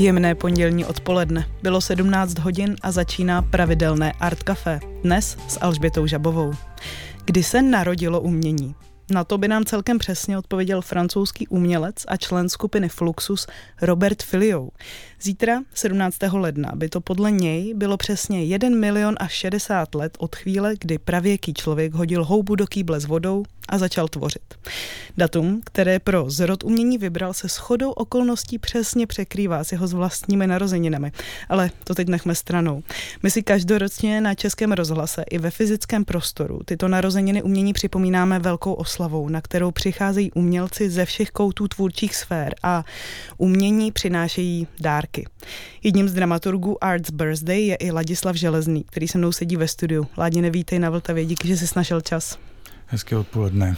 Jemné pondělní odpoledne. Bylo 17 hodin a začíná pravidelné Art Café. Dnes s Alžbětou Žabovou. Kdy se narodilo umění? Na to by nám celkem přesně odpověděl francouzský umělec a člen skupiny Fluxus Robert Filiou. Zítra, 17. ledna, by to podle něj bylo přesně 1 milion a 60 let od chvíle, kdy pravěký člověk hodil houbu do kýble s vodou a začal tvořit. Datum, které pro zrod umění vybral, se shodou okolností přesně překrývá s jeho vlastními narozeninami. Ale to teď nechme stranou. My si každoročně na Českém rozhlase i ve fyzickém prostoru tyto narozeniny umění připomínáme velkou oslavou, na kterou přicházejí umělci ze všech koutů tvůrčích sfér a umění přinášejí dárky. Jedním z dramaturgů Arts Birthday je i Ladislav Železný, který se mnou sedí ve studiu. Ládě, vítej na Vltavě, díky, že jsi našel čas. Hezké odpoledne.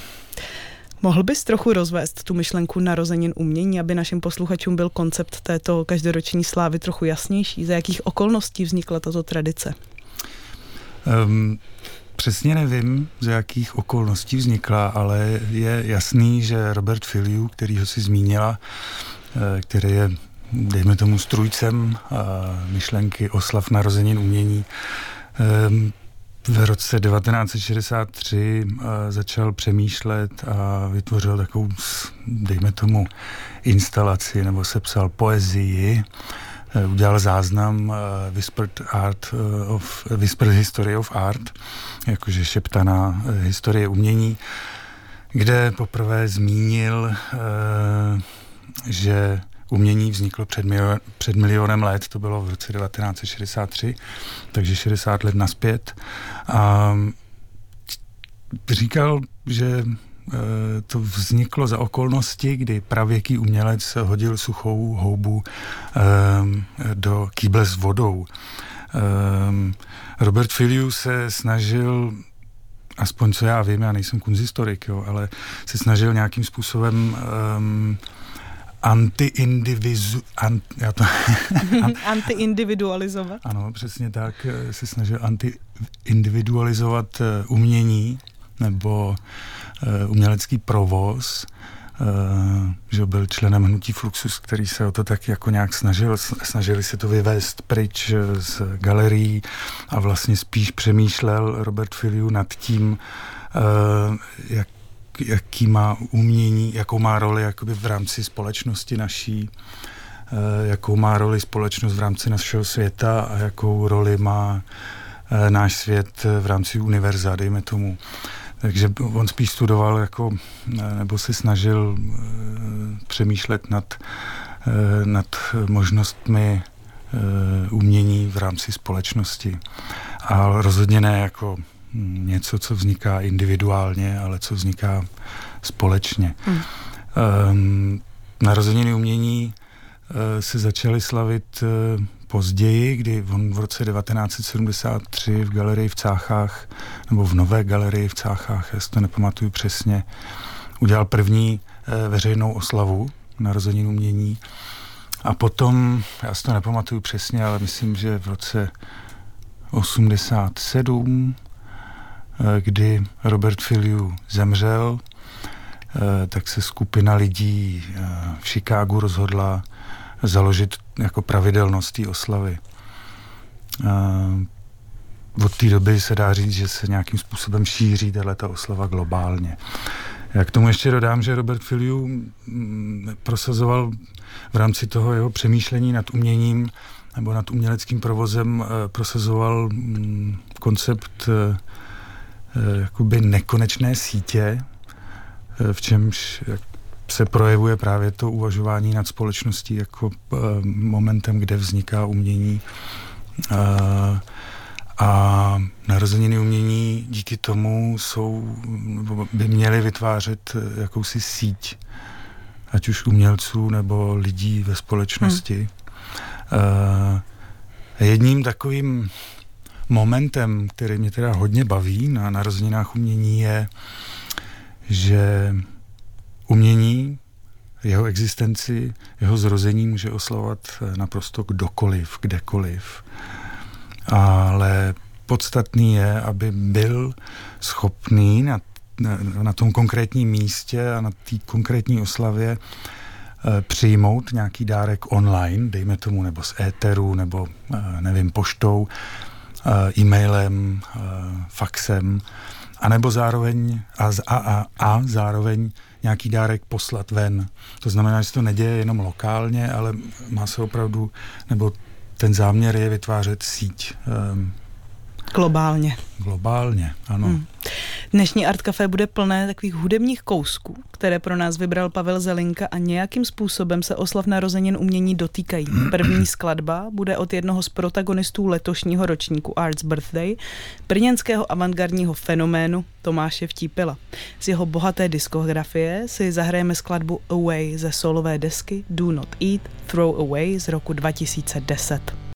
Mohl bys trochu rozvést tu myšlenku narozenin umění, aby našim posluchačům byl koncept této každoroční slávy trochu jasnější? Za jakých okolností vznikla tato tradice? Um, přesně nevím, za jakých okolností vznikla, ale je jasný, že Robert Filiu, který ho si zmínila, eh, který je, dejme tomu, strujcem myšlenky oslav narozenin umění, um, v roce 1963 eh, začal přemýšlet a vytvořil takovou, dejme tomu, instalaci nebo sepsal poezii. Eh, udělal záznam Whispered, Art of, Whispered History of Art, jakože šeptaná historie umění, kde poprvé zmínil, že umění vzniklo před, milion, před milionem let, to bylo v roce 1963, takže 60 let naspět. A říkal, že e, to vzniklo za okolnosti, kdy pravěký umělec hodil suchou houbu e, do kýble s vodou. E, Robert Filiu se snažil aspoň co já vím, já nejsem kunzistorik, jo, ale se snažil nějakým způsobem um, anti-indivizu... Ant, já to, anti-individualizovat. Ano, přesně tak. Eh, se snažil anti-individualizovat eh, umění nebo uh, umělecký provoz. Uh, že byl členem hnutí Fluxus, který se o to tak jako nějak snažil. Snažili se to vyvést pryč z galerií a vlastně spíš přemýšlel Robert Filiu nad tím, uh, jak jaký má umění, jakou má roli jakoby v rámci společnosti naší, eh, jakou má roli společnost v rámci našeho světa a jakou roli má eh, náš svět v rámci univerza, dejme tomu. Takže on spíš studoval jako, eh, nebo se snažil přemýšlet nad, nad možnostmi umění v rámci společnosti. A rozhodně ne jako něco, co vzniká individuálně, ale co vzniká společně. Hmm. Um, narozeniny umění uh, se začaly slavit uh, později, kdy on v roce 1973 v galerii v Cáchách, nebo v nové galerii v Cáchách, já si to nepamatuju přesně, udělal první uh, veřejnou oslavu narozenin umění. A potom, já si to nepamatuju přesně, ale myslím, že v roce 87 Eh, kdy Robert Filiu zemřel, eh, tak se skupina lidí eh, v Chicagu rozhodla založit jako pravidelnost té oslavy. Od té doby se dá říct, že se nějakým způsobem šíří tato oslava globálně. Já k tomu ještě dodám, že Robert Filiu mm, prosazoval v rámci toho jeho přemýšlení nad uměním nebo nad uměleckým provozem prosazoval mm, koncept Eh, jakoby nekonečné sítě, eh, v čemž se projevuje právě to uvažování nad společností jako eh, momentem, kde vzniká umění. A narozeniny umění díky tomu jsou, by měly vytvářet jakousi síť, ať už umělců nebo lidí ve společnosti. Hmm. Jedním takovým momentem, který mě teda hodně baví na narozeninách umění, je, že umění, jeho existenci, jeho zrození může oslavovat naprosto kdokoliv, kdekoliv. Ale podstatný je, aby byl schopný na, na, na tom konkrétním místě a na té konkrétní oslavě přijmout nějaký dárek online, dejme tomu, nebo z éteru, nebo nevím, poštou, e-mailem, faxem, anebo zároveň a, a, a, a zároveň nějaký dárek poslat ven. To znamená, že se to neděje jenom lokálně, ale má se opravdu, nebo ten záměr je vytvářet síť. Um, Globálně. Globálně, ano. Hmm. Dnešní Art Café bude plné takových hudebních kousků, které pro nás vybral Pavel Zelinka a nějakým způsobem se oslav narozenin umění dotýkají. První skladba bude od jednoho z protagonistů letošního ročníku Arts Birthday, brněnského avantgardního fenoménu Tomáše Vtípila. Z jeho bohaté diskografie si zahrajeme skladbu Away ze solové desky Do Not Eat, Throw Away z roku 2010.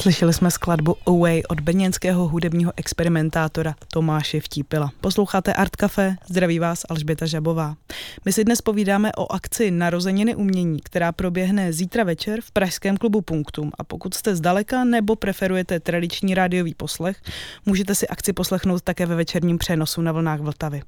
Slyšeli jsme skladbu Away od brněnského hudebního experimentátora Tomáše Vtípila. Posloucháte Art Café, zdraví vás Alžběta Žabová. My si dnes povídáme o akci Narozeniny umění, která proběhne zítra večer v Pražském klubu Punktum. A pokud jste zdaleka nebo preferujete tradiční rádiový poslech, můžete si akci poslechnout také ve večerním přenosu na vlnách Vltavy.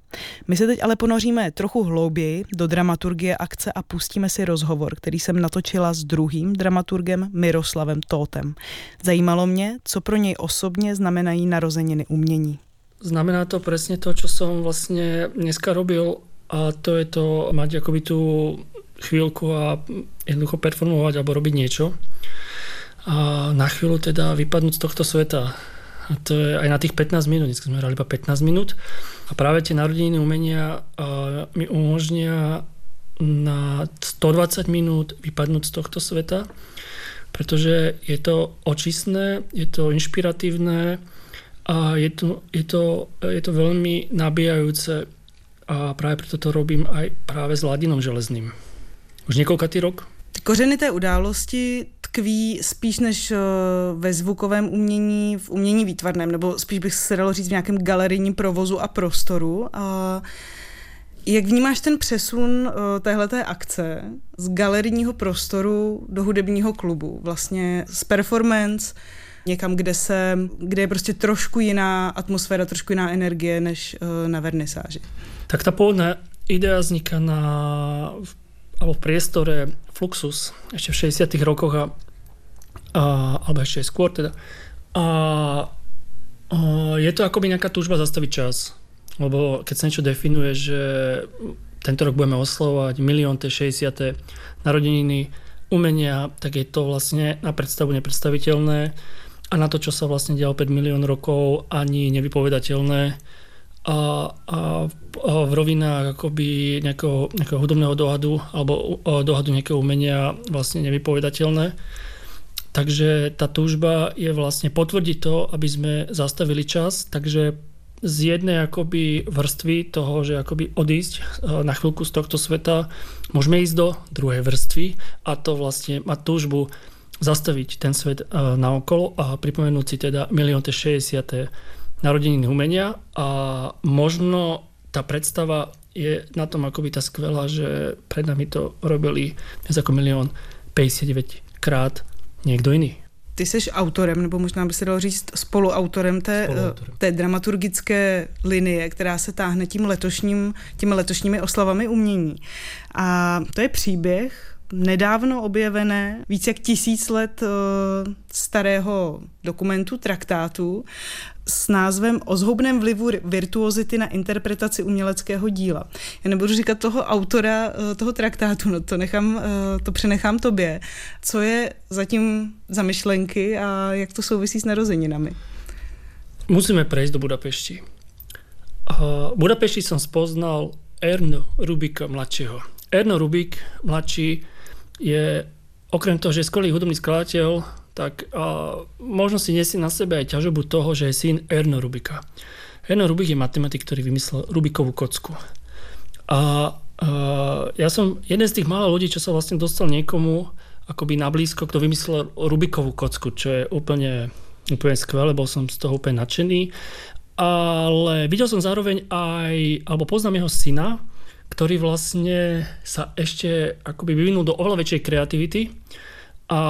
My se teď ale ponoříme trochu hlouběji do dramaturgie akce a pustíme si rozhovor, který jsem natočila s druhým dramaturgem Miroslavem Tótem. Zajímalo mě, co pro něj osobně znamenají narozeniny umění. Znamená to presne to, čo som vlastne dneska robil a to je to mať akoby tú chvíľku a jednoducho performovať alebo robiť niečo a na chvíľu teda vypadnúť z tohto sveta. A to je aj na tých 15 minút, dneska sme hrali iba 15 minút a práve tie narodeniny umenia mi umožnia na 120 minút vypadnúť z tohto sveta pretože je to očistné, je to inšpiratívne a je to, je to, je to veľmi nabíjajúce a právě proto to robím aj právě s Ladinom Železným. Už několikatý rok. Ty kořeny té události tkví spíš než eh, ve zvukovém umění, v umění výtvarném, nebo spíš bych se dalo říct v nějakém galerijním provozu a prostoru. A jak vnímáš ten přesun uh, téhleté akce z galerijního prostoru do hudebního klubu? Vlastně z performance někam, kde, se, kde je prostě trošku jiná atmosféra, trošku jiná energie než uh, na vernisáži. Tak ta původná idea vzniká na alebo v priestore Fluxus ešte v 60 rokoch a, a alebo ešte aj skôr teda. A, a je to akoby nejaká túžba zastaviť čas lebo keď sa niečo definuje, že tento rok budeme oslovať milión tej 60. narodeniny umenia, tak je to vlastne na predstavu nepredstaviteľné a na to, čo sa vlastne dialo 5 milión rokov, ani nevypovedateľné. A, a, a v rovinách akoby nejakého, nejakého hudobného dohadu alebo dohadu nejakého umenia vlastne nevypovedateľné. Takže tá túžba je vlastne potvrdiť to, aby sme zastavili čas, takže z jednej akoby vrstvy toho, že akoby odísť eh, na chvíľku z tohto sveta, môžeme ísť do druhej vrstvy a to vlastne má túžbu zastaviť ten svet eh, na okolo a pripomenúť si teda milión 60. narodeniny umenia a možno tá predstava je na tom akoby tá skvelá, že pred nami to robili viac ako milión 59 krát niekto iný. Ty jsi autorem, nebo možná by se dalo říct spoluautorem té, spoluautorem. té dramaturgické linie, která se táhne tím letošním, těmi letošními oslavami umění. A to je příběh nedávno objevené, více jak tisíc let uh, starého dokumentu, traktátu, s názvem O zhoubném vlivu virtuozity na interpretaci uměleckého díla. Já nebudu říkat toho autora uh, toho traktátu, no to, nechám, uh, to přenechám tobě. Co je zatím za myšlenky a jak to souvisí s narozeninami? Musíme prejsť do Budapešti. Uh, Budapešti som spoznal Erno Rubika mladšieho. Erno Rubik mladší je okrem toho, že je skvelý hudobný skladateľ, tak a, možno si nesie na sebe aj ťažobu toho, že je syn Erno Rubika. Erno Rubik je matematik, ktorý vymyslel Rubikovú kocku. A, a ja som jeden z tých málo ľudí, čo sa vlastne dostal niekomu akoby na blízko, kto vymyslel Rubikovú kocku, čo je úplne, úplne skvelé, bol som z toho úplne nadšený. Ale videl som zároveň aj, alebo poznám jeho syna, ktorý vlastne sa ešte akoby vyvinul do oveľa väčšej kreativity a,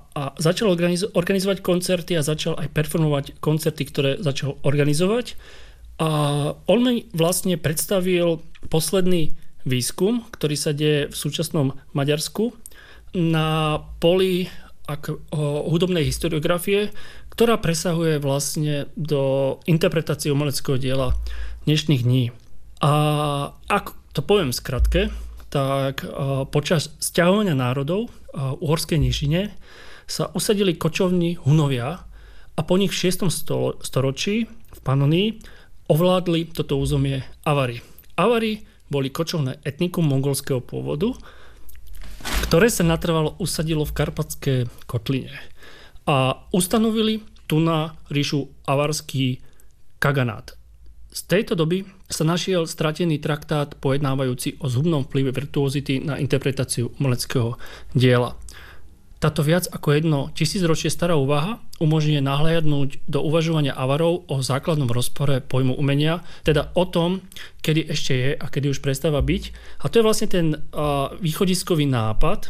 a začal organizo- organizovať koncerty a začal aj performovať koncerty, ktoré začal organizovať. A on mi vlastne predstavil posledný výskum, ktorý sa deje v súčasnom Maďarsku na poli ako, hudobnej historiografie, ktorá presahuje vlastne do interpretácie umeleckého diela dnešných dní. A ak to poviem skratke, tak počas sťahovania národov v uhorskej nižine sa usadili kočovní Hunovia a po nich v 6. storočí v Panonii ovládli toto územie Avary. Avary boli kočovné etnikum mongolského pôvodu, ktoré sa natrvalo usadilo v Karpatské kotline a ustanovili tu na ríšu avarský kaganát. Z tejto doby sa našiel stratený traktát pojednávajúci o zhubnom vplyve virtuozity na interpretáciu umeleckého diela. Táto viac ako jedno tisícročie stará úvaha umožňuje nahliadnúť do uvažovania avarov o základnom rozpore pojmu umenia, teda o tom, kedy ešte je a kedy už prestáva byť. A to je vlastne ten uh, východiskový nápad,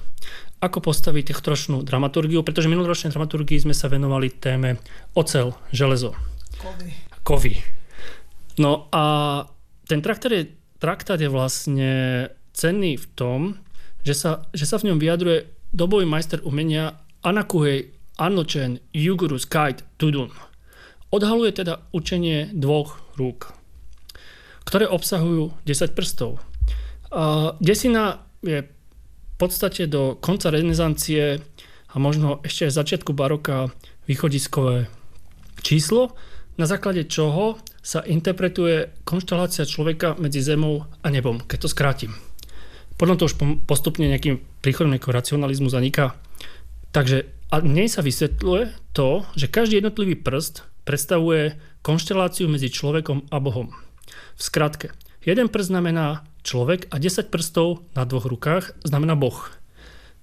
ako postaviť techtročnú dramaturgiu, pretože minuloročnej dramaturgii sme sa venovali téme ocel, železo. Kovy. Kovy. No a ten traktát je, traktát je vlastne cenný v tom, že sa, že sa v ňom vyjadruje dobový majster umenia Anakuhei Anochen Yugurus Kite Tudun. Odhaluje teda učenie dvoch rúk, ktoré obsahujú 10 prstov. A desina je v podstate do konca renesancie a možno ešte aj začiatku baroka východiskové číslo, na základe čoho sa interpretuje konštelácia človeka medzi zemou a nebom, keď to skrátim. Potom to už postupne nejakým príchodom nejakého racionalizmu zaniká. Takže a nej sa vysvetľuje to, že každý jednotlivý prst predstavuje konšteláciu medzi človekom a Bohom. V skratke, jeden prst znamená človek a 10 prstov na dvoch rukách znamená Boh.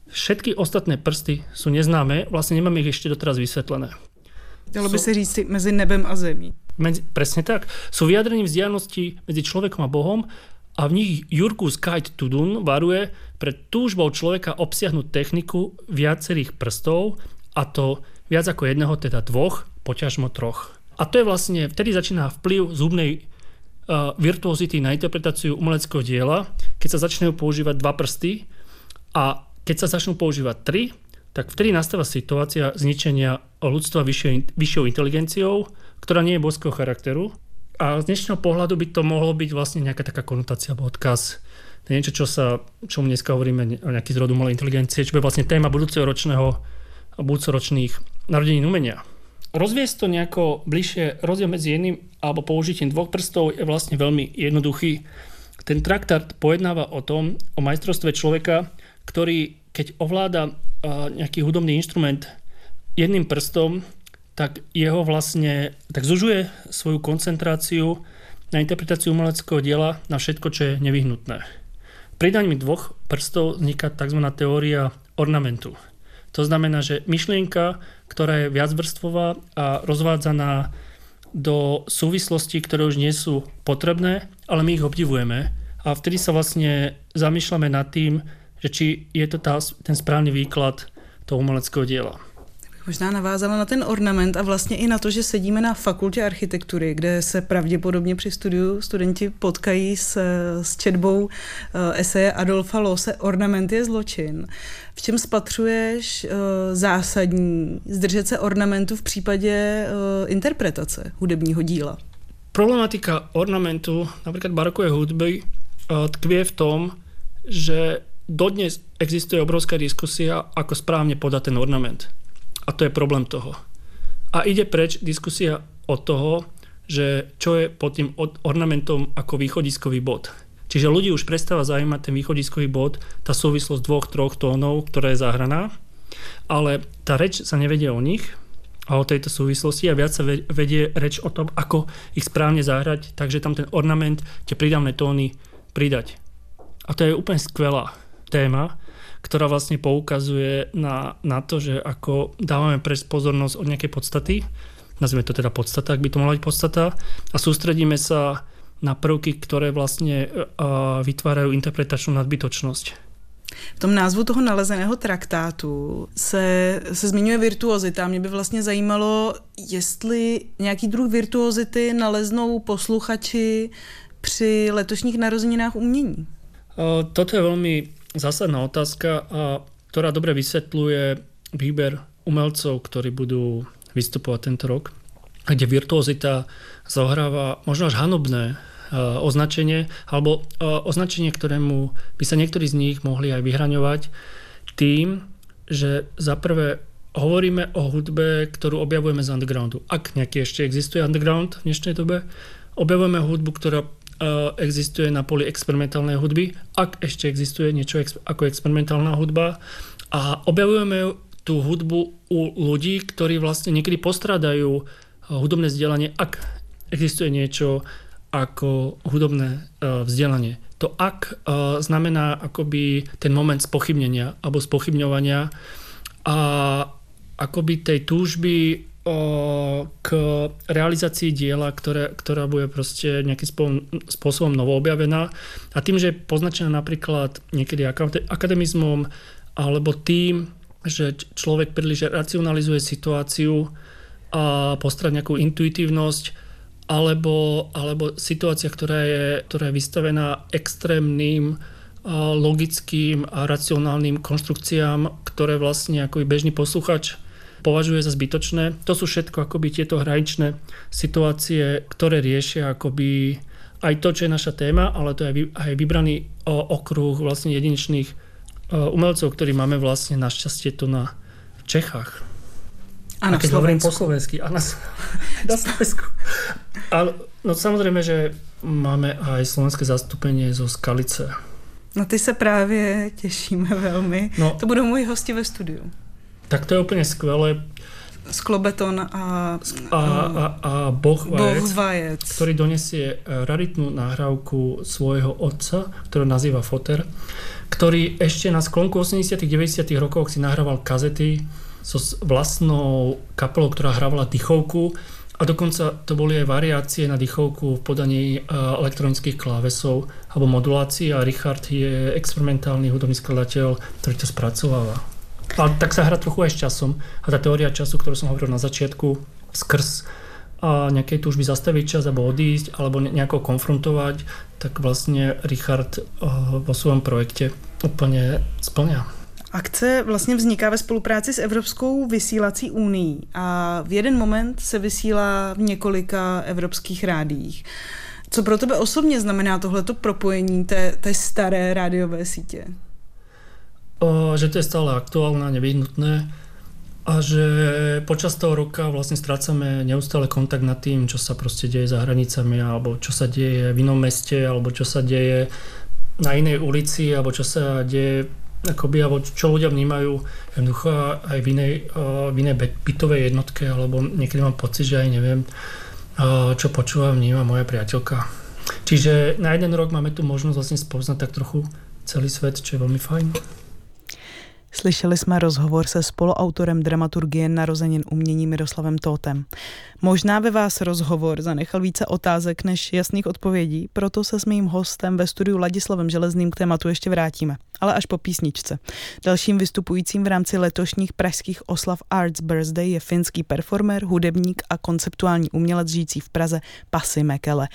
Všetky ostatné prsty sú neznáme, vlastne nemáme ich ešte doteraz vysvetlené. Dalo by sa říct mezi nebem a zemí. Medzi, presne tak. Sú vyjadrením vzdialenosti medzi človekom a Bohom a v nich Jurkus Kite Tudun varuje pred túžbou človeka obsiahnuť techniku viacerých prstov a to viac ako jedného, teda dvoch, poťažmo troch. A to je vlastne, vtedy začína vplyv zubnej uh, virtuozity na interpretáciu umeleckého diela, keď sa začnú používať dva prsty a keď sa začnú používať tri, tak vtedy nastáva situácia zničenia ľudstva vyššou, vyššou inteligenciou, ktorá nie je božského charakteru a z dnešného pohľadu by to mohlo byť vlastne nejaká taká konotácia alebo odkaz. To je niečo, čo sa, čo dneska hovoríme o nejaký zrodu malej inteligencie, čo je vlastne téma budúceho ročného a budúcoročných narodení umenia. Rozviesť to nejako bližšie rozdiel medzi jedným alebo použitím dvoch prstov je vlastne veľmi jednoduchý. Ten traktát pojednáva o tom, o majstrovstve človeka, ktorý keď ovláda nejaký hudobný inštrument jedným prstom, tak jeho vlastne tak zužuje svoju koncentráciu na interpretáciu umeleckého diela na všetko, čo je nevyhnutné. Pridaním dvoch prstov vzniká tzv. teória ornamentu. To znamená, že myšlienka, ktorá je viacvrstvová a rozvádzaná do súvislostí, ktoré už nie sú potrebné, ale my ich obdivujeme a vtedy sa vlastne zamýšľame nad tým, že či je to tá, ten správny výklad toho umeleckého diela. Možná navázala na ten ornament a vlastně i na to, že sedíme na fakultě architektury, kde se pravděpodobně při studiu studenti potkají s, s četbou eh, eseje Adolfa Lose Ornament je zločin. V čem spatřuješ uh, zásadní zdržet se ornamentu v případě uh, interpretace hudebního díla? Problematika ornamentu, napríklad barokové hudby, tkvie v tom, že dodnes existuje obrovská diskusia, ako správne podať ten ornament. A to je problém toho. A ide preč diskusia od toho, že čo je pod tým ornamentom ako východiskový bod. Čiže ľudí už prestáva zaujímať ten východiskový bod, tá súvislosť dvoch, troch tónov, ktorá je zahraná, ale tá reč sa nevedie o nich a o tejto súvislosti a viac sa vedie reč o tom, ako ich správne zahrať, takže tam ten ornament, tie prídavné tóny pridať. A to je úplne skvelá téma, ktorá vlastne poukazuje na, na to, že ako dávame pres pozornosť od nejakej podstaty, nazvime to teda podstata, ak by to mala byť podstata, a sústredíme sa na prvky, ktoré vlastne uh, vytvárajú interpretačnú nadbytočnosť. V tom názvu toho nalezeného traktátu se, se zmiňuje virtuozita. Mě by vlastně zajímalo, jestli nějaký druh virtuozity naleznou posluchači při letošních narozeninách umění. Toto je velmi zásadná otázka, a ktorá dobre vysvetľuje výber umelcov, ktorí budú vystupovať tento rok, kde virtuozita zohráva možno až hanobné Eh, označenie, alebo eh, označenie, ktorému by sa niektorí z nich mohli aj vyhraňovať tým, že za prvé hovoríme o hudbe, ktorú objavujeme z undergroundu. Ak nejaký ešte existuje underground v dnešnej dobe, objavujeme hudbu, ktorá existuje na poli experimentálnej hudby, ak ešte existuje niečo ako experimentálna hudba a objavujeme tú hudbu u ľudí, ktorí vlastne niekedy postradajú hudobné vzdelanie, ak existuje niečo ako hudobné e, vzdelanie. To ak znamená akoby ten moment spochybnenia alebo spochybňovania a akoby tej túžby k realizácii diela, ktoré, ktorá bude proste nejakým spôsobom novo objavená. A tým, že je poznačená napríklad niekedy akademizmom alebo tým, že človek príliš racionalizuje situáciu a postrať nejakú intuitívnosť, alebo, alebo situácia, ktorá je, ktorá je vystavená extrémnym logickým a racionálnym konštrukciám, ktoré vlastne ako bežný posluchač považuje za zbytočné. To sú všetko akoby tieto hraničné situácie, ktoré riešia akoby aj to, čo je naša téma, ale to je aj vybraný okruh vlastne jedinečných umelcov, ktorí máme vlastne našťastie tu na Čechách. A na hovorím po slovensky. A na, na Slovensku. A, no samozrejme, že máme aj slovenské zastúpenie zo Skalice. No ty se právě těšíme velmi. No, to budou moji hosti ve studiu. Tak to je úplně skvelé. Sklobeton a, a, a, a Boh Vajec, Boh Vajec, ktorý donesie raritnú nahrávku svojho otca, ktorú nazýva Foter, ktorý ešte na sklonku 80 90 rokov si nahrával kazety so vlastnou kapelou, ktorá hrávala dýchovku a dokonca to boli aj variácie na dýchovku v podaní e, elektronických klávesov alebo modulácií a Richard je experimentálny hudobný skladateľ, ktorý to spracováva. Ale tak sa hrá trochu aj s časom a tá teória času, ktorú som hovoril na začiatku, skrz a nejakej túžby zastaviť čas alebo odísť alebo nejako konfrontovať, tak vlastne Richard e, vo svojom projekte úplne splňa. Akce vlastně vzniká ve spolupráci s Evropskou vysílací unii a v jeden moment se vysílá v několika evropských rádiích. Co pro tebe osobně znamená tohleto propojení té, té staré rádiové sítě? Že to je stále aktuálne a nevyhnutné a že počas toho roka vlastne strácame neustále kontakt nad tým, čo sa proste deje za hranicami alebo čo sa deje v inom meste alebo čo sa deje na inej ulici alebo čo sa deje akoby, alebo čo ľudia vnímajú jednoducho aj v inej, v inej bytovej jednotke, alebo niekedy mám pocit, že aj neviem, čo počúva, vníma moja priateľka. Čiže na jeden rok máme tu možnosť vlastne spoznať tak trochu celý svet, čo je veľmi fajn. Slyšeli jsme rozhovor se spoluautorem dramaturgie narozenin umění Miroslavem Tótem. Možná ve vás rozhovor zanechal více otázek než jasných odpovědí, proto se s mým hostem ve studiu Ladislavem Železným k tématu ještě vrátíme, ale až po písničce. Dalším vystupujícím v rámci letošních pražských oslav Arts Birthday je finský performer, hudebník a konceptuální umělec žijící v Praze Pasi Mekele.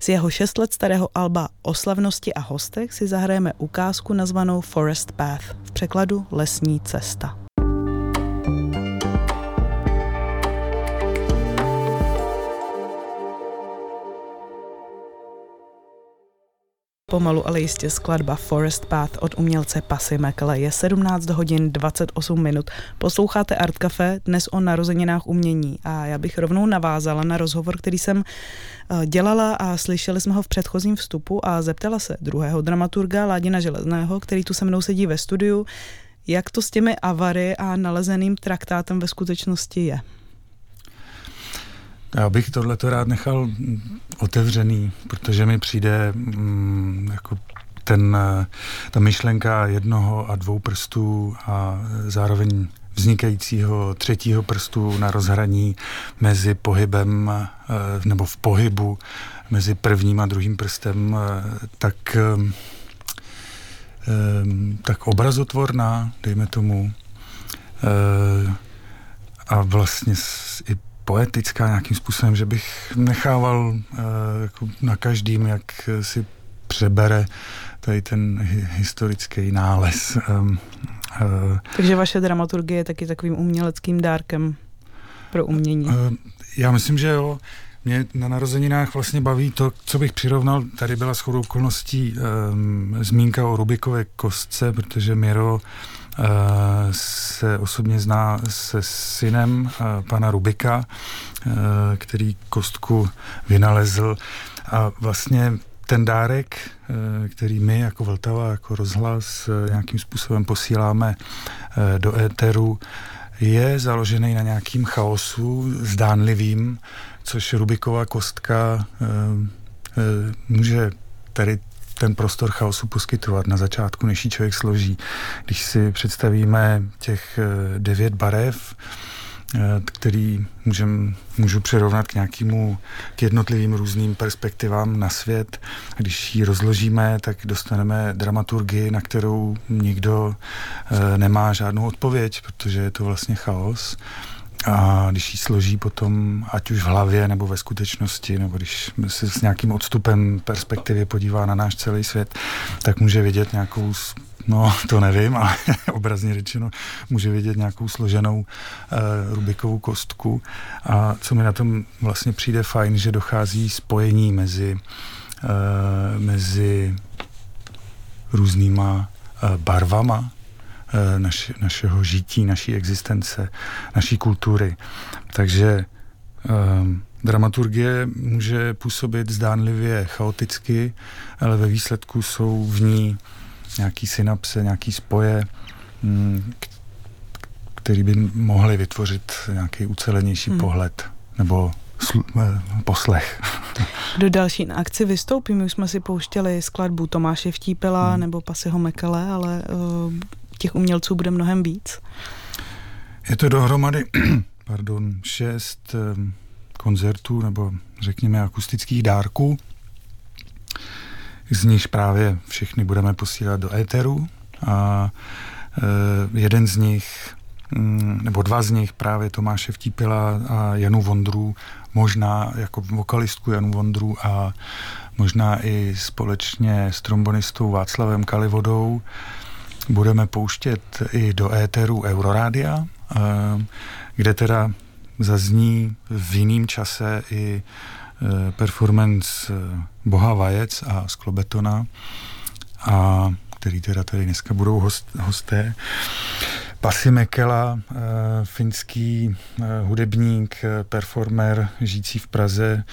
Z jeho šest let starého alba o slavnosti a hostech si zahrajeme ukázku nazvanou Forest Path, v překladu Lesní cesta. Pomalu, ale jistě skladba Forest Path od umělce Passy Mekele je 17 hodin 28 minut. Posloucháte Art Café dnes o narozeninách umění a já bych rovnou navázala na rozhovor, který jsem eh, dělala a slyšeli jsme ho v předchozím vstupu a zeptala se druhého dramaturga Ládina Železného, který tu se mnou sedí ve studiu, jak to s těmi avary a nalezeným traktátem ve skutečnosti je. Já bych tohleto rád nechal otevřený, protože mi přijde mm, jako ten, ta myšlenka jednoho a dvou prstů a zároveň vznikajícího třetího prstu na rozhraní mezi pohybem eh, nebo v pohybu mezi prvním a druhým prstem, eh, tak eh, tak obrazotvorná, dejme tomu, a vlastně i poetická nějakým způsobem, že bych nechával jako na každým, jak si přebere tady ten historický nález. Takže vaše dramaturgie je taky takovým uměleckým dárkem pro umění. Já myslím, že jo. Mě na narozeninách vlastně baví to, co bych přirovnal, tady byla shodou okolností um, zmínka o Rubikové kostce, protože Miro uh, se osobně zná se synem uh, pana Rubika, uh, který kostku vynalezl. A vlastně ten dárek, který my jako Vltava, jako rozhlas nějakým způsobem posíláme do éteru, je založený na nějakým chaosu zdánlivým, což Rubiková kostka e, e, může tady ten prostor chaosu poskytovat na začátku, než ji člověk složí. Když si představíme těch eh, devět barev, který můžem, můžu přirovnat k nějakému, k jednotlivým různým perspektivám na svět. Když ji rozložíme, tak dostaneme dramaturgii, na kterou nikdo nemá žádnou odpověď, protože je to vlastně chaos. A když ji složí potom, ať už v hlavě nebo ve skutečnosti, nebo když se s nějakým odstupem perspektivy podívá na náš celý svět, tak může vidět nějakou, no to nevím, ale obrazně řečeno, může vidět nějakou složenou uh, Rubikovou kostku. A co mi na tom vlastně přijde fajn, že dochází spojení mezi, uh, mezi různýma uh, barvama, Eh, naš, našeho žití, naší existence, naší kultury. Takže um, dramaturgie může působit zdánlivě chaoticky, ale ve výsledku jsou v ní nějaký synapse, nějaký spoje, um, který by mohly vytvořit nějaký ucelenější hmm. pohled nebo sl- eh, poslech. Do další akci vystoupí. My už jsme si pouštěli skladbu Tomáše Vtípila hmm. nebo Pasiho Mekele, ale uh, těch umělců bude mnohem víc? Je to dohromady, pardon, šest koncertů nebo řekněme akustických dárků. Z nich právě všechny budeme posílat do éteru a uh, jeden z nich mm, nebo dva z nich právě Tomáše Vtípila a Janu Vondru, možná jako vokalistku Janu Vondru a možná i společně s trombonistou Václavem Kalivodou budeme pouštět i do éteru Eurorádia, eh, kde teda zazní v jiném čase i eh, performance eh, Boha Vajec a Sklobetona, a který teda tady dneska budou host, hosté. Pasi Mekela, finský hudebník, performer, žijící v Praze.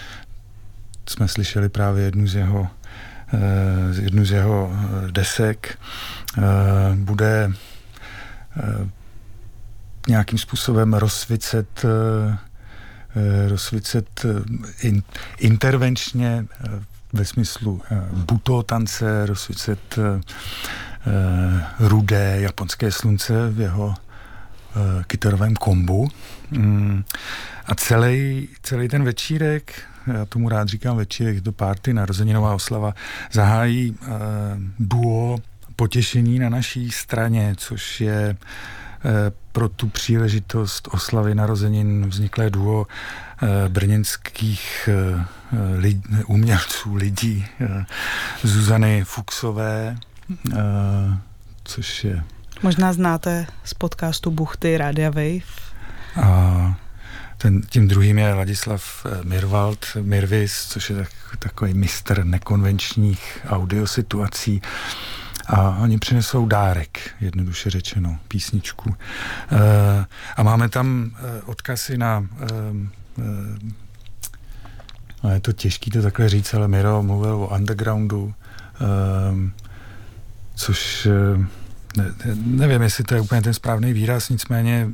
Jsme slyšeli právě jednu z jeho, jednu z jeho desek. Eh, bude eh, nějakým způsobem rozsvícet eh, in, intervenčně ve smyslu buto tance, rozsvícet rudé japonské slunce v jeho kytarovém kombu. Mm. A celý, celý ten večírek, já tomu rád říkám večírek do párty, narozeninová oslava, zahájí duo potěšení na naší straně, což je eh, pro tu příležitost oslavy narozenin vzniklé duo eh, brněnských eh, lid, umělců, lidí, Zuzany Fuxové, což je... Možná znáte z podcastu Buchty Radia Wave. A ten, tím druhým je Ladislav Mirwald, Mirvis, což je tak, takový mistr nekonvenčních audiosituací. A oni přinesou dárek, jednoduše řečeno, písničku. E, a máme tam e, odkazy na... E, no je to těžký to takhle říct, ale Miro mluvil o undergroundu, e, což... Ne, nevím, jestli to je úplně ten správný výraz, nicméně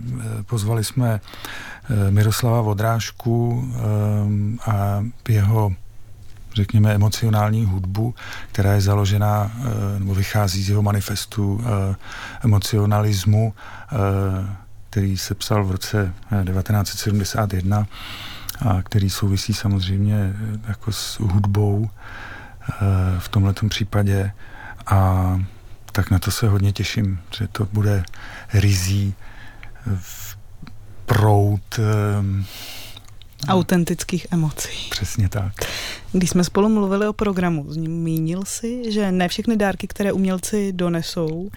pozvali jsme Miroslava Vodrážku a jeho řekněme, emocionální hudbu, která je založena eh, nebo vychází z jeho manifestu eh, emocionalismu, eh, který se psal v roce 1971 a který souvisí samozřejmě jako s hudbou v tomto případě. A tak na to se hodně těším, že to bude rizí prout autentických emocí. Přesně tak. Když jsme spolu mluvili o programu, zmínil si, že ne všechny dárky, které umělci donesou,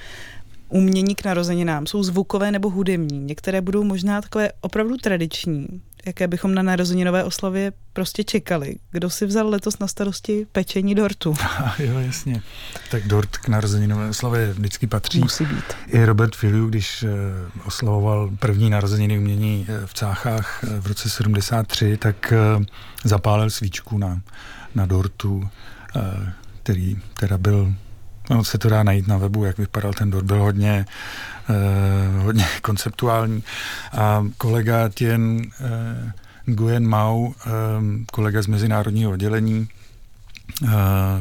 umění k narozeninám jsou zvukové nebo hudební. Některé budou možná takové opravdu tradiční, jaké bychom na narozeninové oslavě prostě čekali. Kdo si vzal letos na starosti pečení dortu? jo, jasně. Tak dort k narozeninové oslavě vždycky patří. Musí být. I Robert Filiu, když eh, oslavoval první narozeniny umění eh, v Cáchách eh, v roce 73, tak zapálil svíčku na, na dortu, který teda byl No, se to dá najít na webu, jak vypadal ten dort. Byl hodně, eh, hodně konceptuální. A kolega Tien eh, Nguyen Mao, eh, kolega z mezinárodního oddělení, eh,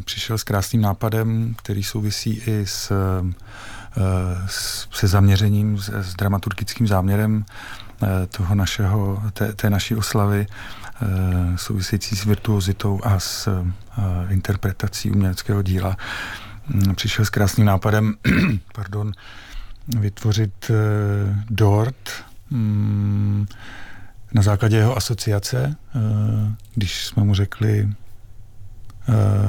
přišel s krásným nápadem, který souvisí i s, eh, se zaměřením, s, s dramaturgickým záměrem eh, toho našeho, té, té naší oslavy eh, související s virtuozitou a s eh, interpretací uměleckého díla. Mm, přišel s krásným nápadem pardon, vytvořit uh, dort um, na základě jeho asociace, uh, když jsme mu řekli uh,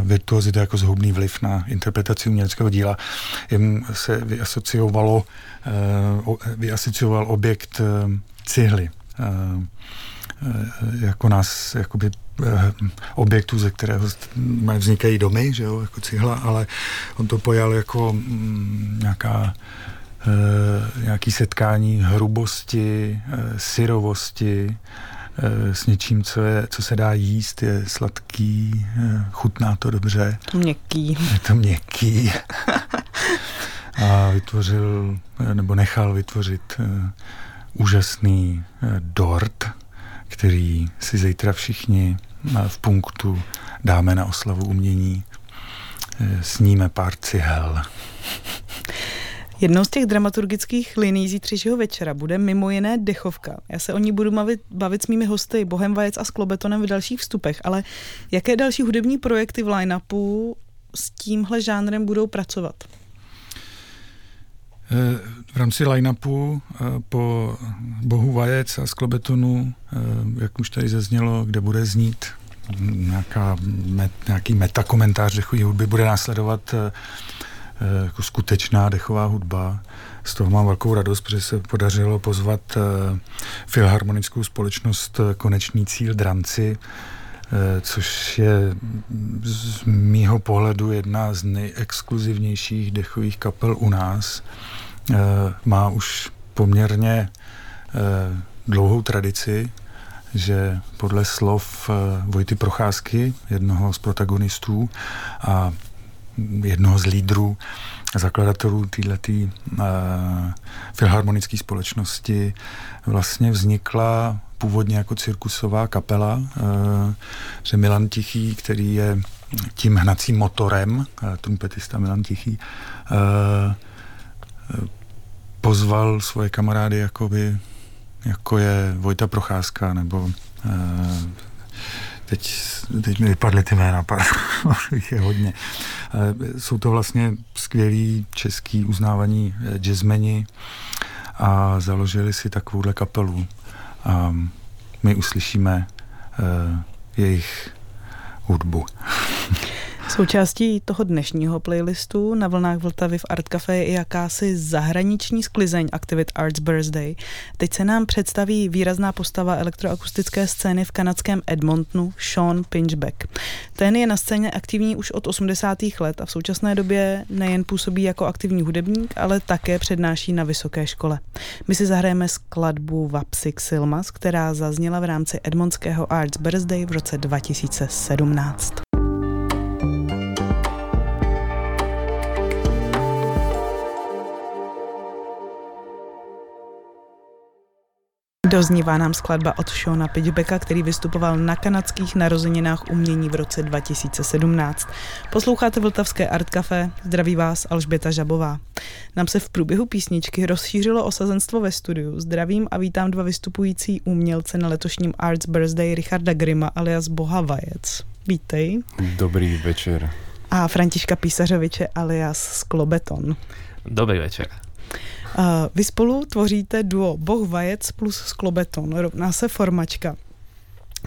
virtuozita jako zhubný vliv na interpretaci uměleckého díla. Jemu se vyasociovalo, vyasocioval objekt cihly. Jako nás jakoby Eh, objektů, ze kterého vznikají domy, že jo, jako cihla, ale on to pojal jako mm, nějaká e, nějaký setkání hrubosti, e, syrovosti, s něčím, co, je, co se dá jíst, je sladký, chutná to dobře. Měkký. Je to měkký. A vytvořil, nebo nechal vytvořit úžasný dort, který si zítra všichni v punktu dáme na oslavu umění, e, sníme pár cihel. Jednou z těch dramaturgických liní zítřejšího večera bude mimo jiné dechovka. Já se o ní budu bavit, bavit s mými hosty Bohem Vajec a Klobetonem v dalších vstupech, ale jaké další hudební projekty v line-upu s tímhle žánrem budou pracovat? E, v rámci line-upu e, po Bohu Vajec a Sklobetonu, jak už tady zaznělo, kde bude znít nějaká, met, nějaký metakomentář dechové hudby, bude následovat eh, eh, jako skutečná dechová hudba. Z toho mám velkou radost, protože se podařilo pozvat eh, filharmonickou společnost Konečný cíl Dranci, což je z mýho pohledu jedna z nejexkluzivnějších dechových kapel u nás. Má už poměrně dlouhou tradici, že podle slov eh, Vojty Procházky, jednoho z protagonistů a jednoho z lídrů, zakladatelů této uh, filharmonické společnosti vlastně vznikla původně jako cirkusová kapela, že Milan Tichý, který je tím hnacím motorem, trumpetista Milan Tichý, pozval svoje kamarády jakoby jako je Vojta Procházka, nebo uh, teď, teď mi vypadly ty jména, jich je hodně. Uh, jsou to vlastně skvělí český uznávaní eh, jazzmeni a založili si takovouhle kapelu. A my uslyšíme jejich hudbu. Součástí toho dnešního playlistu na vlnách Vltavy v Art Café je jakási zahraniční sklizeň aktivit Arts Birthday. Teď se nám představí výrazná postava elektroakustické scény v kanadském Edmontonu, Sean Pinchbeck. Ten je na scéně aktivní už od 80. let a v současné době nejen působí jako aktivní hudebník, ale také přednáší na vysoké škole. My si zahrajeme skladbu Vapsik Silmas, která zazněla v rámci Edmontského Arts Birthday v roce 2017. Doznívá nám skladba od Shona Pitchbecka, který vystupoval na kanadských narozeninách umění v roce 2017. Posloucháte Vltavské Art Café, zdraví vás Alžběta Žabová. Nám se v průběhu písničky rozšířilo osazenstvo ve studiu. Zdravím a vítám dva vystupující umělce na letošním Arts Birthday Richarda Grima alias Boha Vajec. Vítej. Dobrý večer. a Františka Písařoviče alias Sklobeton. Dobrý večer. Uh, vy spolu tvoříte duo Boh Vajec plus Sklobeton, rovná se formačka.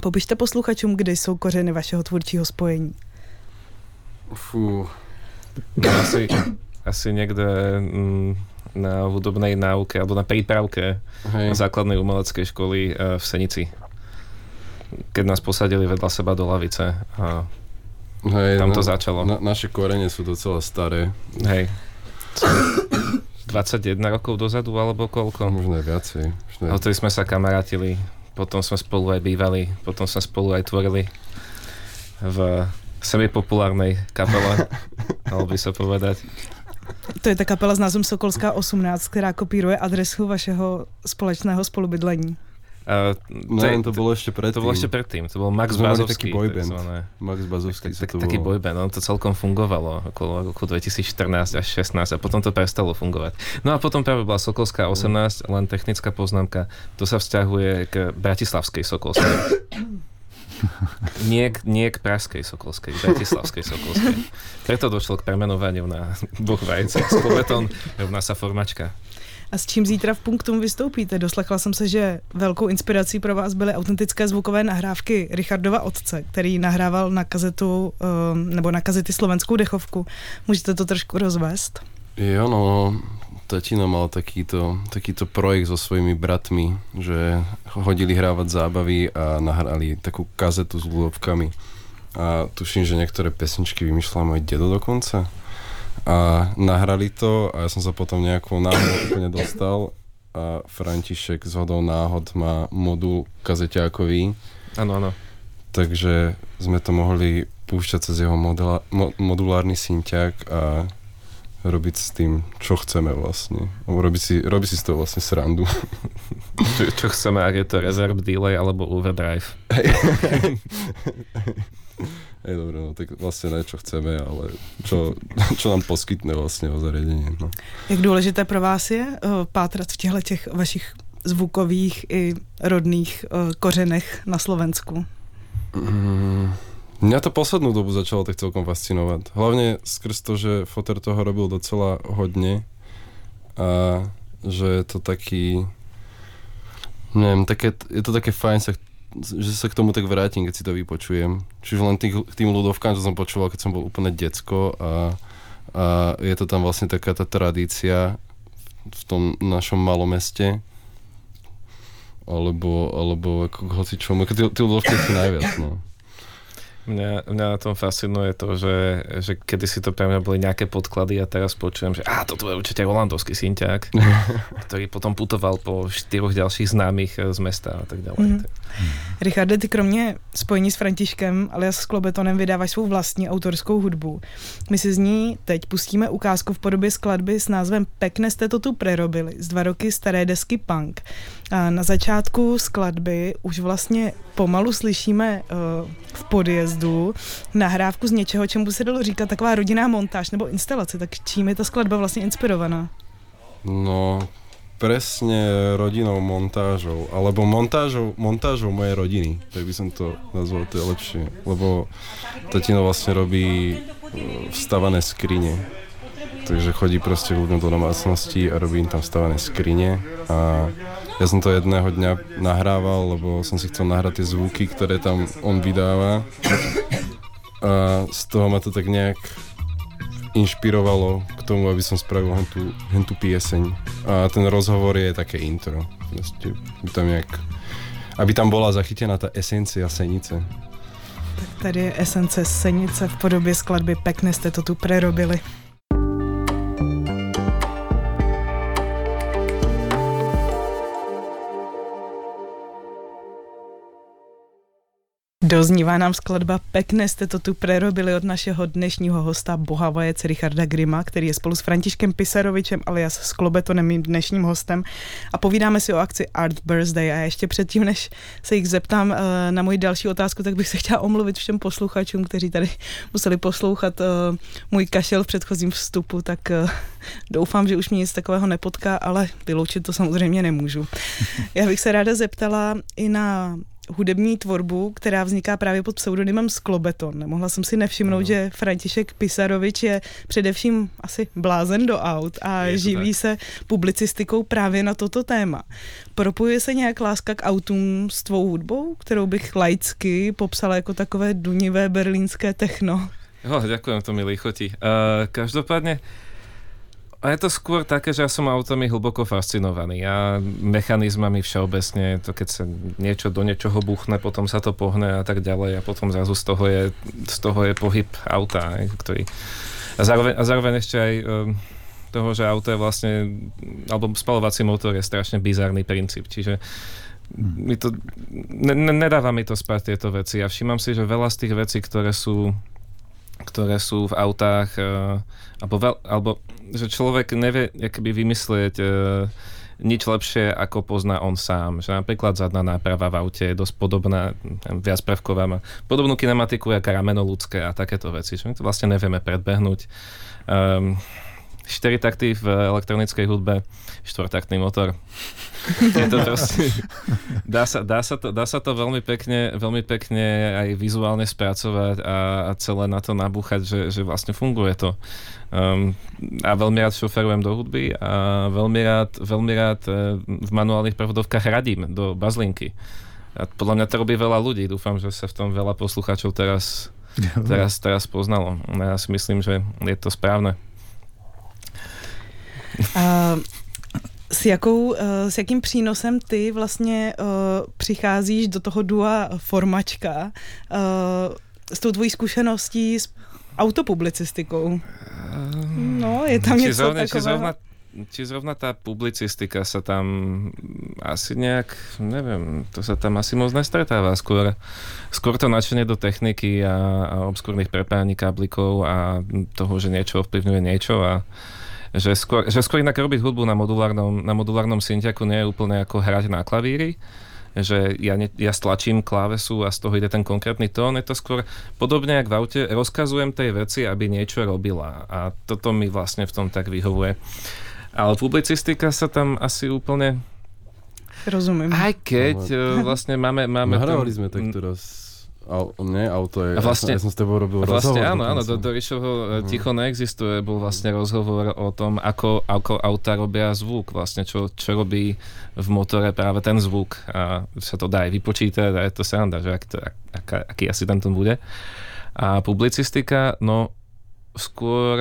Popište posluchačům, kdy jsou kořeny vašeho tvůrčího spojení. Fú, asi, asi niekde mm, na hudobnej náuke alebo na prípravke Hej. základnej umeleckej školy uh, v Senici. Keď nás posadili vedľa seba do lavice a Hej, tam to na, začalo. Na, naše korene sú docela staré. Hej. 21 rokov dozadu, alebo koľko? Možno aj viacej. Možno... Odtedy sme sa kamarátili, potom sme spolu aj bývali, potom sme spolu aj tvorili v semipopulárnej kapele, dalo by sa povedať. To je ta kapela s názvem Sokolská 18, která kopíruje adresu vašeho společného spolubydlení. Uh, to, no, to bolo ešte predtým. To bolo ešte predtým, to bol Max Bazovský. Taký boyband. Max Bazovský. Tak, tak, taký boyband, on to celkom fungovalo okolo roku 2014 až 16 a potom to prestalo fungovať. No a potom práve bola Sokolská 18, len technická poznámka, to sa vzťahuje k Bratislavskej Sokolskej. nie, nie k Pražskej Sokolskej, Bratislavskej Sokolskej. Preto došlo k premenovaniu na Boh vajce. Sklobeton rovná sa formačka. A s čím zítra v Punktum vystoupíte? Doslechla jsem se, že velkou inspirací pro vás byly autentické zvukové nahrávky Richardova otce, který nahrával na kazetu ehm, nebo na kazety slovenskou dechovku. Můžete to trošku rozvést? Jo, no, tatino mal takýto, takýto projekt so svojimi bratmi, že hodili hrávať zábavy a nahrali takú kazetu s ľudovkami. A tuším, že niektoré pesničky vymýšľal môj dedo dokonca a nahrali to a ja som sa potom nejakou náhodou úplne dostal a František z hodou náhod má modul kazeťákový. Áno, áno. Takže sme to mohli púšťať cez jeho modula, mo, modulárny synťák a robiť s tým, čo chceme vlastne. Robiť si, robiť si z toho vlastne srandu. čo, čo chceme, ak je to reserve delay alebo overdrive. Hej, dobre, no tak vlastně ne, čo chceme, ale čo, čo nám poskytne vlastně o zariadení. No. Jak důležité pro vás je uh, pátrat v těchto těch vašich zvukových i rodných uh, kořenech na Slovensku? Mm, mňa to poslednú dobu začalo tak celkom fascinovať. Hlavne skrz to, že Foter toho robil docela hodne a že je to taký neviem, také, je to také fajn sa že sa k tomu tak vrátim, keď si to vypočujem. Čiže len tých, k tým ľudovkám, čo som počúval, keď som bol úplne decko a, a je to tam vlastne taká tá tradícia v tom našom malom meste alebo, alebo ako hoci čomu, tie, tie ľudovky sú najviac, no. Mňa, mňa na tom fascinuje to, že, že kedy si to pre mňa boli nejaké podklady a teraz počujem, že á, toto je určite holandovský synťák, ktorý potom putoval po štyroch ďalších známych eh, z mesta a tak ďalej. Mm. Richarde, ty kromě spojení s Františkem alias s Klobetonem vydáváš svou vlastní autorskou hudbu. My si z ní teď pustíme ukázku v podobě skladby s názvem Pekne jste to tu prerobili z dva roky staré desky Punk. A na začátku skladby už vlastně pomalu slyšíme uh, v podjezdu nahrávku z něčeho, čemu se dalo říkat taková rodinná montáž nebo instalace. Tak čím je ta skladba vlastně inspirovaná? No, presne rodinou montážou, alebo montážou, montážou mojej rodiny, tak by som to nazval, to je lepšie, lebo tatino vlastne robí uh, vstavané skrine, takže chodí proste ľuďom do domácnosti a robí im tam vstavané skrine a ja som to jedného dňa nahrával, lebo som si chcel nahrať tie zvuky, ktoré tam on vydáva. A z toho ma to tak nejak inšpirovalo k tomu, aby som spravil hen tú, hen tú pieseň. A ten rozhovor je také intro. Proste, tam nejak, aby tam bola zachytená ta esencia Senice. Tak tady je esence Senice v podobě skladby Pekne jste to tu prerobili. Doznívá nám skladba Pekne jste to tu prerobili od našeho dnešního hosta bohavajec Richarda Grima, který je spolu s Františkem Pisarovičem alias s Klobetonem mým dnešním hostem a povídáme si o akci Art Birthday a ještě předtím, než se jich zeptám eh, na moji další otázku, tak bych se chtěla omluvit všem posluchačům, kteří tady museli poslouchat eh, můj kašel v předchozím vstupu, tak eh, doufám, že už mě nic takového nepotká, ale vyloučit to samozřejmě nemůžu. Já bych se ráda zeptala i na hudební tvorbu, která vzniká právě pod pseudonymem Sklobeton. Nemohla jsem si nevšimnout, no. že František Pisarovič je především asi blázen do aut a je živí tak. se publicistikou právě na toto téma. Propojuje se nějak láska k autům s tvou hudbou, kterou bych laicky popsala jako takové dunivé berlínské techno? Jo, ďakujem, to mi lichotí. Uh, každopádne, a je to skôr také, že ja som automi hlboko fascinovaný. A mechanizmami všeobecne, to keď sa niečo do niečoho buchne, potom sa to pohne a tak ďalej a potom zrazu z toho je, z toho je pohyb auta, ktorý... A zároveň, a zároveň ešte aj um, toho, že auto je vlastne, alebo spalovací motor je strašne bizarný princíp, čiže mi to, ne, nedáva mi to spať tieto veci. A všímam si, že veľa z tých vecí, ktoré sú ktoré sú v autách, uh, alebo, veľ, alebo že človek nevie keby vymyslieť uh, nič lepšie, ako pozná on sám. Že napríklad zadná náprava v aute je dosť podobná, viac prvková, má podobnú kinematiku ako rameno ľudské a takéto veci, že my to vlastne nevieme predbehnúť. Um, 4 takty v elektronickej hudbe, štvortaktný motor. Je to proste, dá, sa, dá, sa to, dá sa to veľmi pekne, veľmi pekne aj vizuálne spracovať a, a celé na to nabúchať, že, že vlastne funguje to. Um, a veľmi rád šoferujem do hudby a veľmi rád, veľmi rád e, v manuálnych prevodovkách radím do bazlinky. A podľa mňa to robí veľa ľudí. Dúfam, že sa v tom veľa poslucháčov teraz, teraz, teraz poznalo. Ja si myslím, že je to správne. Uh, s, jakou, uh, s jakým přínosem ty vlastně uh, přicházíš do toho dua formačka uh, s tou tvojí zkušeností s autopublicistikou? No, je tam či něco zrovna, takového? Či zrovna, či zrovna tá publicistika sa tam asi nejak, neviem, to sa tam asi moc nestretáva. Skôr, skôr to načenie do techniky a, a obskúrnych prepájaní káblikov a toho, že niečo ovplyvňuje niečo a že skôr, že skôr inak robiť hudbu na modulárnom, na modulárnom syntiaku nie je úplne ako hrať na klavíri, že ja, ne, ja stlačím klávesu a z toho ide ten konkrétny tón. Je to skôr podobne, ako v aute, rozkazujem tej veci, aby niečo robila. A toto mi vlastne v tom tak vyhovuje. Ale publicistika sa tam asi úplne... Rozumiem. Aj keď no, vlastne máme... máme Nahrávali sme takto raz Au, nie, auto je... A vlastne, ja, som, ja som s tebou robil vlastne, rozhovor. Áno, áno, do, do Ríšovho hmm. ticho neexistuje. Bol vlastne rozhovor o tom, ako, ako auta robia zvuk. Vlastne, čo, čo robí v motore práve ten zvuk. A sa to dá aj vypočítať a je to sranda, že ak to, ak, aký asi tam to bude. A publicistika, no skôr,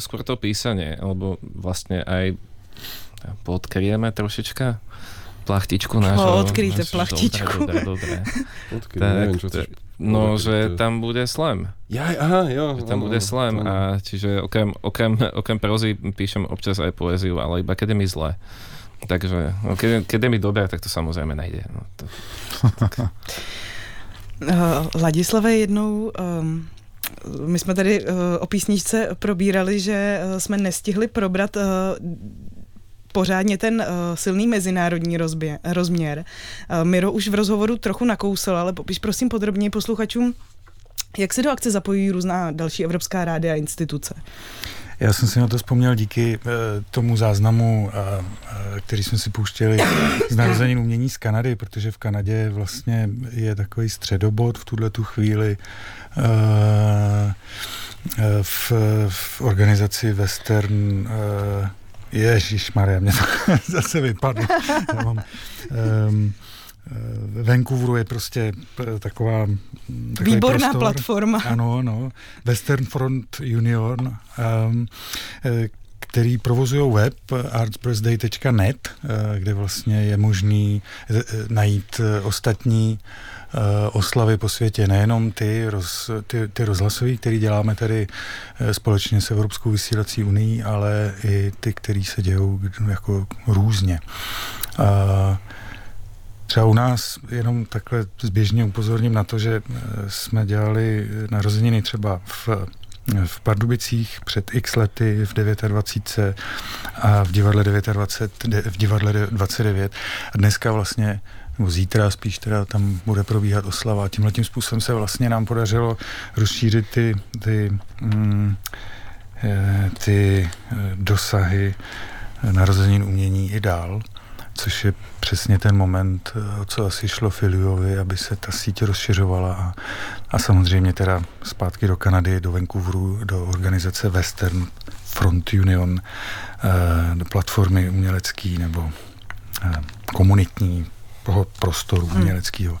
skôr to písanie, alebo vlastne aj podkrieme trošička plachtičku nášho. No, odkryjte plachtičku. Odkryj, tak, neviem, čo chceš No, že tam bude slam. Ja, aha, jo. Že tam áno, bude slam áno. a čiže okrem, okrem, okrem prozy píšem občas aj poéziu, ale iba keď je mi zle. Takže no, keď, keď je mi dobré, tak to samozrejme nejde. No, to, tak. Uh, Ladislave, jednou um, my jsme tady uh, o písničce probírali, že uh, jsme nestihli probrat uh, pořádně ten uh, silný mezinárodní rozbě, rozměr. Uh, Miro už v rozhovoru trochu nakousl, ale popiš prosím podrobněji posluchačům, jak se do akce zapojují různá další evropská rádia a instituce. Já jsem si na to vzpomněl díky uh, tomu záznamu, uh, uh, který jsme si pouštěli z narozenin umění z Kanady, protože v Kanadě vlastně je takový středobod v tuhle tu chvíli uh, v, v organizaci Western uh, Ježíš Maria, mě to zase vypadlo. Já mám, um, Vancouveru je prostě taková Výborná prostor, platforma. Ano, no. Western Front Union, um, který provozují web artsbirthday.net, kde vlastně je možný najít ostatní Eh, oslavy po světě, nejenom ty, roz, ty, ty rozhlasové, které děláme tady eh, společně s Evropskou vysílací unii, ale i ty, které se dějou jako různě. A Třeba u nás jenom takhle zběžně upozorním na to, že eh, jsme dělali narozeniny třeba v v Pardubicích před x lety v 29 a v divadle 29, v divadle 29 a dneska vlastně nebo zítra spíš teda tam bude probíhat oslava. Tímhle tím způsobem se vlastně nám podařilo rozšířit ty, ty, mm, eh, ty eh, dosahy narozenin umění i dál. což je přesně ten moment, o co asi šlo Filiovi, aby se ta síť rozšiřovala a, a samozřejmě teda zpátky do Kanady, do Vancouveru, do organizace Western Front Union, do platformy umělecký nebo komunitní prostoru hmm. uměleckého,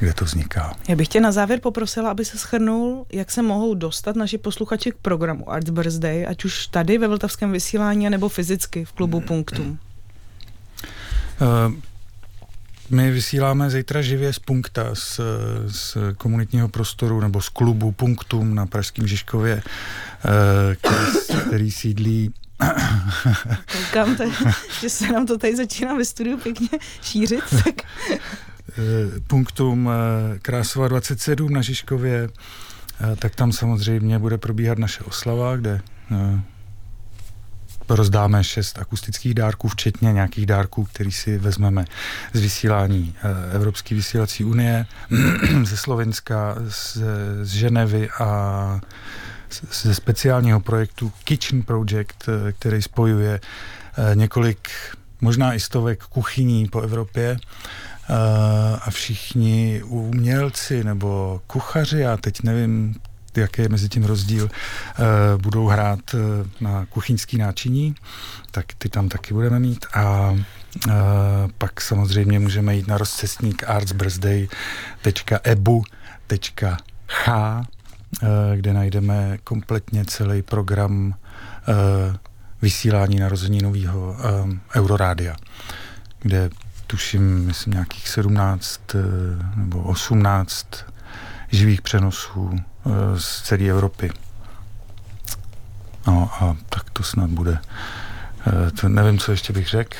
kde to vzniká. Já bych tě na závěr poprosila, aby se schrnul, jak se mohou dostat naši posluchači k programu Arts Birthday, ať už tady ve Vltavském vysílání, nebo fyzicky v klubu Punktum. Uh, my vysíláme zítra živě z Punkta, z, z komunitního prostoru nebo z klubu Punktum na Pražském Žižkově, eh, který, který sídlí Koukám, tady, že se nám to tady začíná ve studiu pěkně šířit. Tak. Eh, punktum eh, Krásova 27 na Žižkově, tak tam samozřejmě bude probíhat naše oslava, kde rozdáme šest akustických dárků, včetně nějakých dárků, který si vezmeme z vysílání Evropské vysílací unie, ze Slovenska, z, z Ženevy a ze speciálního projektu Kitchen Project, eh, který spojuje eh, několik, možná i stovek kuchyní po Evropě. Eh, a všichni umělci nebo kuchaři, já teď nevím, jaký je mezi tím rozdíl, budou hrát na kuchyňský náčiní, tak ty tam taky budeme mít. A pak samozřejmě můžeme jít na rozcestník artsbirthday.ebu.ch Eh, kde najdeme kompletně celý program eh, vysílání nového eh, Eurorádia, kde tuším, myslím, nějakých 17 nebo 18 živých přenosů z celé Evropy. No a tak to snad bude. To nevím, co ještě bych řekl.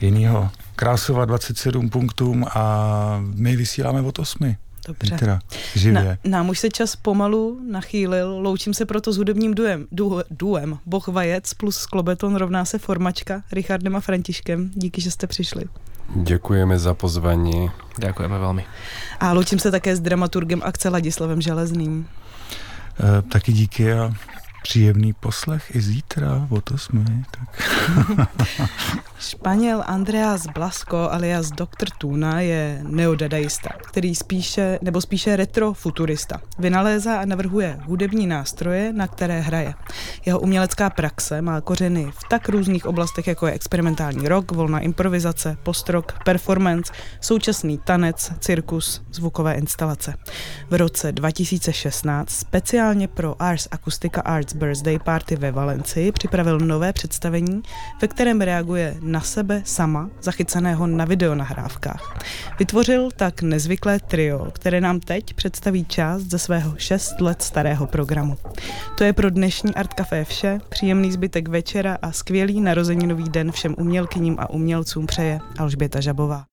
Jinýho. Krásova 27 punktům a my vysíláme od 8. Dobře. Teda, živě. Na, nám už se čas pomalu nachýlil, loučím se proto s hudebním duem, du, duem Boh Vajec plus Sklobeton rovná se formačka Richardem a Františkem. Díky, že jste přišli. Děkujeme za pozvání. Děkujeme velmi. A loučím se také s dramaturgem akce Ladislavem Železným. E, taky díky a příjemný poslech i zítra od 8. Tak. Španěl Andreas Blasco alias Dr. Tuna je neodadaista, který spíše, nebo spíše retrofuturista. Vynalézá a navrhuje hudební nástroje, na které hraje. Jeho umělecká praxe má kořeny v tak různých oblastech, jako je experimentální rock, volná improvizace, post-rock, performance, současný tanec, cirkus, zvukové instalace. V roce 2016 speciálně pro Ars Acoustica Arts Birthday Party ve Valencii připravil nové představení, ve kterém reaguje na sebe sama, zachyceného na videonahrávkách. Vytvořil tak nezvyklé trio, které nám teď představí část ze svého 6 let starého programu. To je pro dnešní Art Café vše, příjemný zbytek večera a skvělý narozeninový den všem umělkyním a umělcům přeje Alžběta Žabová.